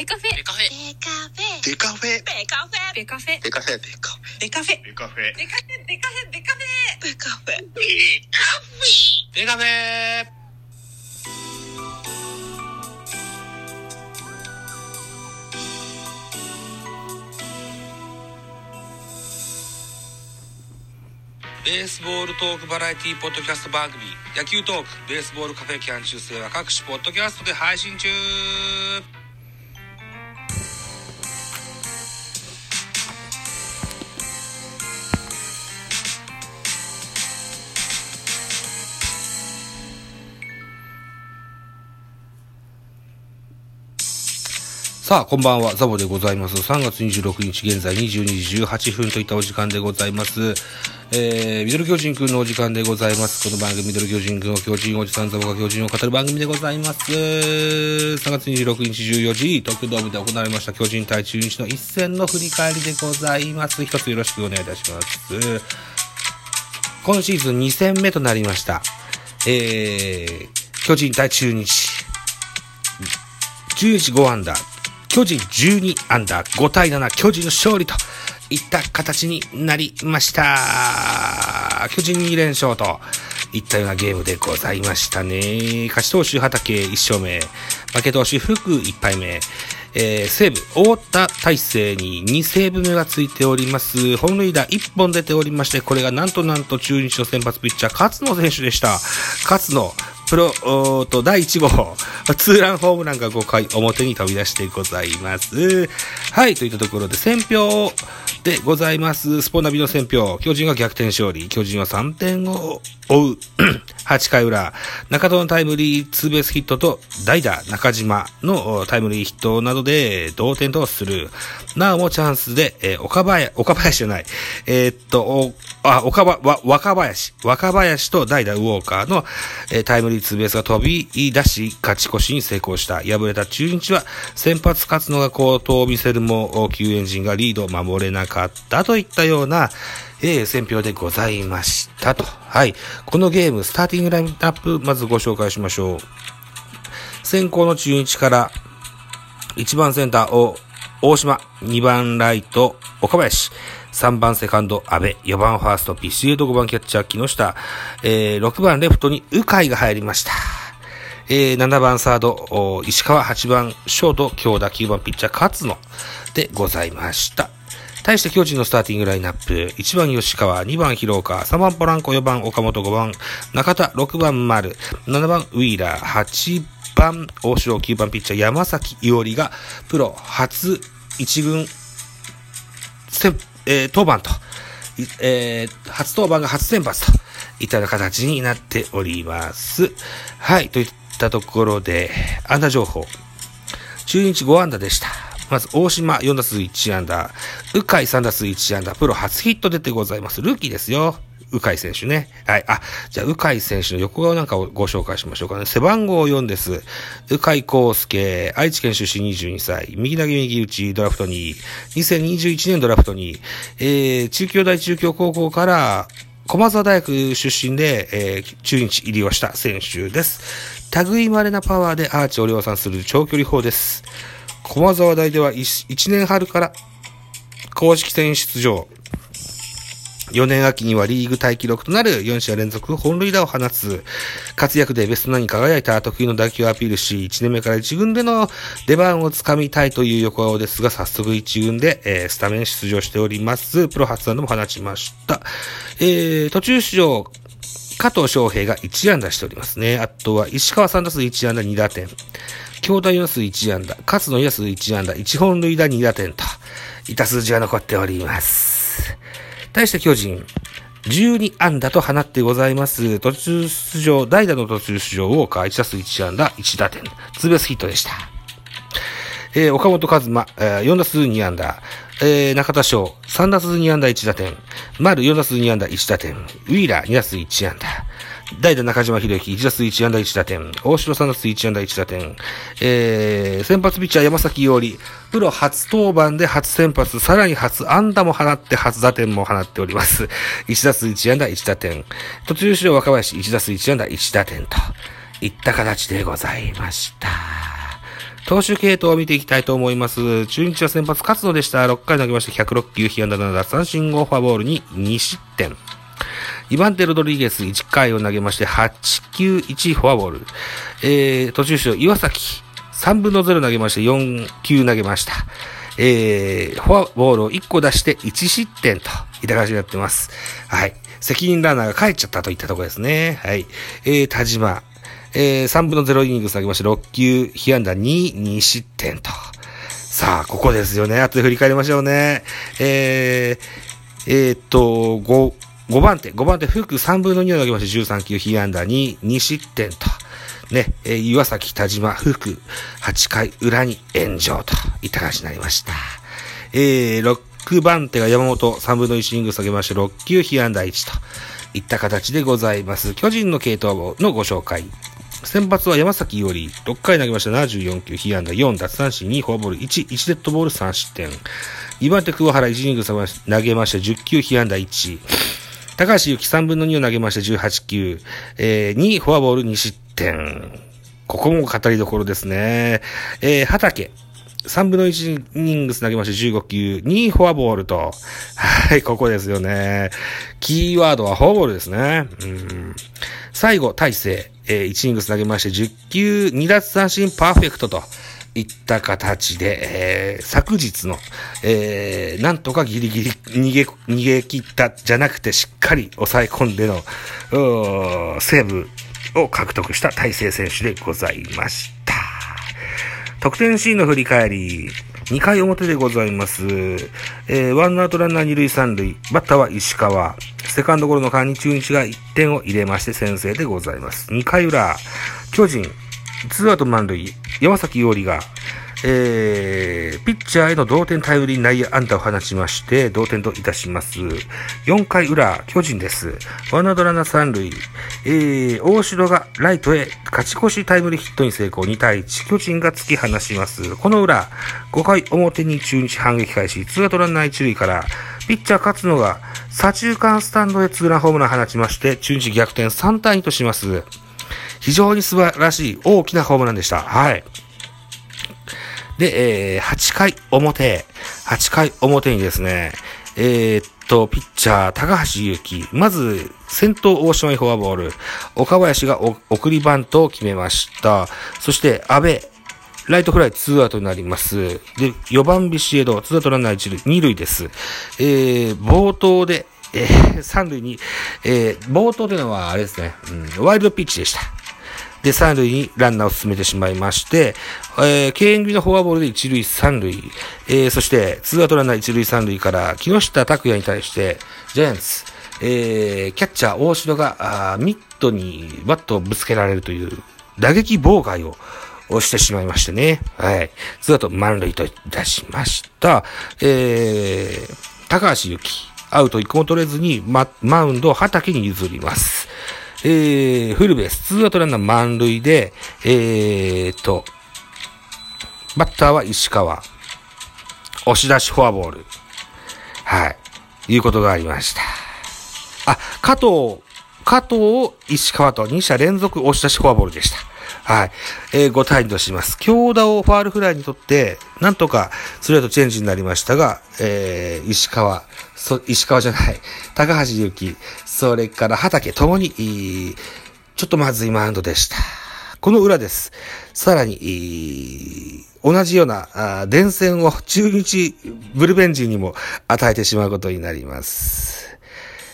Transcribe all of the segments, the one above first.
ベカフェ。ベカフェ。ベカフェ。デカフェ。ベカフェ。ベカフェ。デカフェ。デカフェ。ベカフェ。デカフェ。ベカフェ。ベカフェ。ベカフェ。ベカフェ。ベカフェ。デカフェ。ベースボールトークバラエティポッドキャスト番組野球トークベースボールカフェ。キャン中世は各種ポッドキャストで配信中さあ、こんばんは、ザボでございます。3月26日現在22時18分といったお時間でございます。えー、ミドル巨人くんのお時間でございます。この番組、ミドル巨人くんを巨人おじさんザボが巨人を語る番組でございます。3月26日14時、東京ドームで行われました巨人対中日の一戦の振り返りでございます。一つよろしくお願いいたします。今シーズン2戦目となりました。えー、巨人対中日。中日5アンダー、巨人12アンダー、5対7、巨人の勝利といった形になりました。巨人2連勝といったようなゲームでございましたね。勝ち投手畑1勝目、負け投手福1敗目、えー、西武、太田大勢に2セーブ目がついております。本塁打1本出ておりまして、これがなんとなんと中日の先発ピッチャー、勝野選手でした。勝野、プロ、おーと、第1号、ツーランホームランが5回表に飛び出してございます。はい、といったところで、選票でございます。スポナビの選票、巨人が逆転勝利、巨人は3点を追う、8回裏、中戸のタイムリーツーベースヒットと、代打中島のタイムリーヒットなどで同点とする。なおもチャンスで、えー岡林、岡林じゃない、えーっと、おあ、岡ば、わ、若林、若林と代打ウォーカーの、えータイムリーツーベースが飛び出し、勝ち越しに成功した。敗れた中日は、先発勝野が好投を見せるも、救援陣がリードを守れなかったといったような、えー、選評でございましたと。はい。このゲーム、スターティングラインナップ、まずご紹介しましょう。先行の中日から、1番センターを大島、2番ライト岡林、3番セカンド阿部、4番ファーストビシエド、5番キャッチャー木下、えー、6番レフトに鵜飼が入りました。えー、7番サード石川、8番ショート京田、9番ピッチャー勝野。でございました。対して巨人のスターティングラインナップ、1番吉川、2番広岡、3番ポランコ、4番岡本、5番中田、6番丸、7番ウィーラー、8番大城、9番ピッチャー山崎伊織がプロ初一軍先、えー、当番と、えー初登板が初先発といった形になっております。はい、といったところで、安打情報。中日5安打でした。まず、大島4打数1安打、鵜飼3打数1安打、プロ初ヒット出てございます。ルーキーですよ。鵜飼選手ね。はい。あ、じゃあ、鵜飼選手の横顔なんかをご紹介しましょうかね。背番号4です。鵜飼康介、愛知県出身22歳、右投げ右打ち、ドラフト2、2021年ドラフト2、えー、中京大中京高校から、駒沢大学出身で、えー中日入りをした選手です。類稀なパワーでアーチを量産する長距離砲です。駒沢大では 1, 年春から公式戦出場。4年秋にはリーグタイ記録となる4試合連続本塁打を放つ活躍でベストナインに輝いた得意の打球をアピールし、1年目から1軍での出番をつかみたいという横顔ですが、早速1軍で、えースタメン出場しております。プロ初安打も放ちました。えー、途中出場、加藤翔平が1安打しておりますね。あとは石川3打数1安打2打点。京田4打数1安打。勝野4打数1安打。1本塁打2打点と、いた数字が残っております。対して巨人、12安打と放ってございます。途中出場、代打の途中出場、ウォーカー1打数1安打、1打点。ツーベースヒットでした。えー岡本和馬、えー4打数2安打。えー中田翔、3打数2安打1打点。丸4打数2安打1打点。ウィーラー2打数1安打。代打中島博之1打数1安打1打点。大城3打数1安打1打点。えー先発ピッチャー山崎伊織。プロ初登板で初先発、さらに初安打も放って初打点も放っております。1打数1安打1打点。途中出場若林1打数1安打1打点といった形でございました。投手系統を見ていきたいと思います。中日は先発勝野でした。6回投げまして106球、被安打7奪三振5フォアボールに2失点。2番手ロドリゲス1回を投げまして8球1フォアボール。えー、途中出場岩崎3分の0投げまして4球投げました。えー、フォアボールを1個出して1失点といった感じになってます。はい。責任ランナーが帰っちゃったといったところですね。はい。えー、田島。えー、3分の0イニング投げまして6球、被安打2、2失点と。さあ、ここですよね。後で振り返りましょうね。えー、えー、っと、5、5番手、5番手、福3分の2を投げまして13球、被安打2、2失点と。ね、えー、岩崎、田島、福、8回裏に炎上といった感じになりました。えー、6番手が山本、3分の1イング下げまして6球、被安打1といった形でございます。巨人の系統のご紹介。先発は山崎伊織、6回投げました74球、被安打4、奪三振2、フォアボール1、1デッドボール3失点。2番手桑原、1イング投げました10球、被安打1。高橋由紀3分の2を投げまして18球、えー、2フォアボール2失点。ここも語りどころですね。えー、畑。3分の1イニングス投げまして15球、2フォアボールと。はい、ここですよね。キーワードはフォアボールですね。うん最後、大勢。えー、1イニングス投げまして10球、2奪三振パーフェクトと。いった形で、えー、昨日の、えー、なんとかギリギリ逃げ、逃げ切ったじゃなくてしっかり抑え込んでの、セーブを獲得した大勢選手でございました。得点シーンの振り返り、2回表でございます。えー、ワンアウトランナー2塁3塁、バッターは石川。セカンドゴロの間に中日が1点を入れまして先制でございます。2回裏、巨人、ツーアウト満塁、山崎伊織が、えー、ピッチャーへの同点タイムリー内野安打を放ちまして、同点といたします。4回裏、巨人です。ワンアウトランナー3塁、えー、大城がライトへ勝ち越しタイムリーヒットに成功2対1、巨人が突き放します。この裏、5回表に中日反撃開始、ツーアウトランナー1塁から、ピッチャー勝野が左中間スタンドへツーランホームランを放ちまして、中日逆転3対2とします。非常に素晴らしい大きなホームランでした。はい。で、えー、8回表、8回表にですね、えー、っと、ピッチャー、高橋祐希、まず、先頭大島にフォアボール、岡林が送りバントを決めました。そして、安倍、ライトフライ2アウトになります。で、4番ビシエド、2アウトランナー1塁、2塁です。えー、冒頭で、えー、三塁に、えー、冒頭というのはあれですね、うん、ワイルドピッチでした。で、三塁にランナーを進めてしまいまして、えー、敬遠組のフォアボールで一塁三塁、えー、そして、ツーアウトランナー一塁三塁から、木下拓也に対して、ジャイアンツ、えー、キャッチャー大城が、あミットにバットをぶつけられるという、打撃妨害を、をしてしまいましてね。はい。ツーアウト満塁といたしました。えー、高橋由紀、アウト一個も取れずに、ま、マウンドを畑に譲ります。えー、フルベース、ツーアウトランナー満塁で、えーと、バッターは石川。押し出しフォアボール。はい。いうことがありました。あ、加藤、加藤、石川と2者連続押し出しフォアボールでした。はい。えー、5対2とします。強打をファールフライにとって、なんとかストレートチェンジになりましたが、えー、石川、そ、石川じゃない、高橋祐希、それから畑ともに、ちょっとまずいマウンドでした。この裏です。さらに、同じような、電線を中日ブルベンジーにも与えてしまうことになります。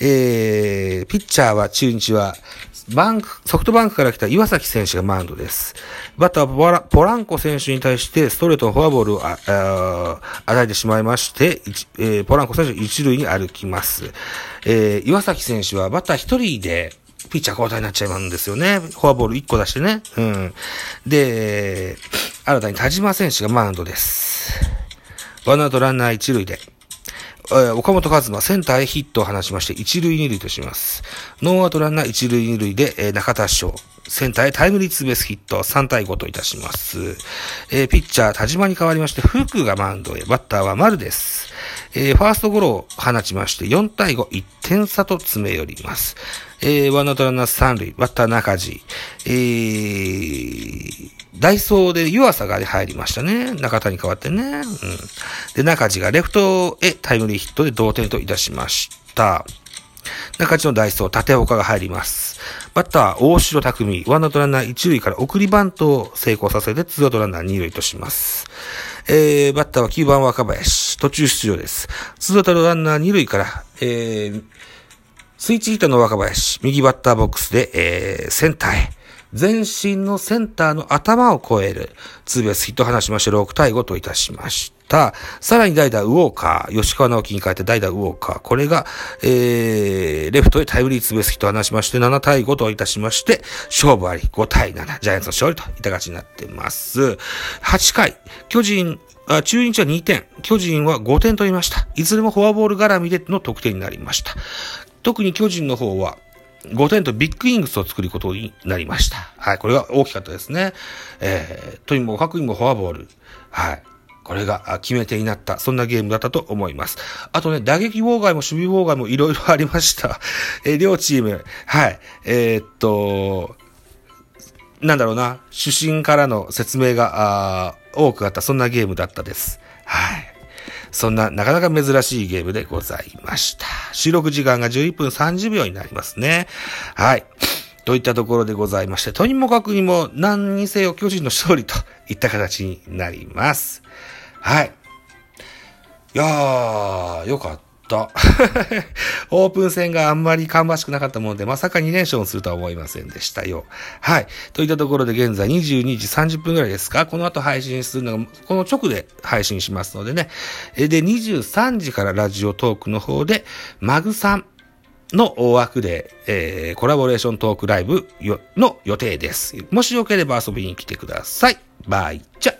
えー、ピッチャーは中日は、バンク、ソフトバンクから来た岩崎選手がマウンドです。バッターはポランコ選手に対してストレートのフォアボールをああ与えてしまいまして、えー、ポランコ選手一塁に歩きます。えー、岩崎選手はバッター一人で、ピッチャー交代になっちゃうんですよね。フォアボール1個出してね。うん。で、新たに田島選手がマウンドです。ワンアウトランナー一塁で、岡本和真、センターへヒットを放ちまして、一塁二塁とします。ノーアウトランナー一塁二塁で、中田翔、センターへタイムリーツーベースヒット、3対5といたします。えー、ピッチャー、田島に変わりまして、福がマウンドへ、バッターは丸です。えー、ファーストゴロを放ちまして、4対5、1点差と詰め寄ります。えー、ワンアウトランナー三塁、バッター中島、えー、ダイソーで湯浅が入りましたね。中田に代わってね。うん。で、中島がレフトへタイムリーヒットで同点といたしました。中地のダイソー、立岡が入ります。バッター、大城卓三、ワンアウトランナー一塁から送りバントを成功させて、ツーアウトランナー二塁とします。えー、バッターは9番若林、途中出場です。ツーアウトランナー二塁から、えー、スイッチヒッターの若林、右バッターボックスで、えー、センターへ。前進のセンターの頭を越える。ツーベースヒットを放ちまして6対5といたしました。さらに代打ウォーカー、吉川直樹に変えて代打ウォーカー。これが、えー、レフトへタイムリーツーベースヒットを放しまして7対5といたしまして、勝負あり5対7。ジャイアンツの勝利といった形になってます。8回、巨人、あ中日は2点、巨人は5点取りました。いずれもフォアボール絡みでの得点になりました。特に巨人の方は、5点とビッグイングスを作ることになりました。はい、これが大きかったですね。えー、とにもかくにもフォアボール。はい。これが決め手になった、そんなゲームだったと思います。あとね、打撃妨害も守備妨害もいろいろありました。えー両チーム、はい。えーっと、なんだろうな、主審からの説明が、あ多くあった、そんなゲームだったです。はい。そんな、なかなか珍しいゲームでございました。収録時間が11分30秒になりますね。はい。といったところでございまして、とにもかくにも何にせよ巨人の勝利といった形になります。はい。いやー、よかった。オープン戦があんまり芳しくなかったもので、まさか2連勝するとは思いませんでしたよ。はい。といったところで現在22時30分ぐらいですかこの後配信するのが、この直で配信しますのでね。で、23時からラジオトークの方で、マグさんの大枠で、えー、コラボレーショントークライブの予定です。もしよければ遊びに来てください。バイチャ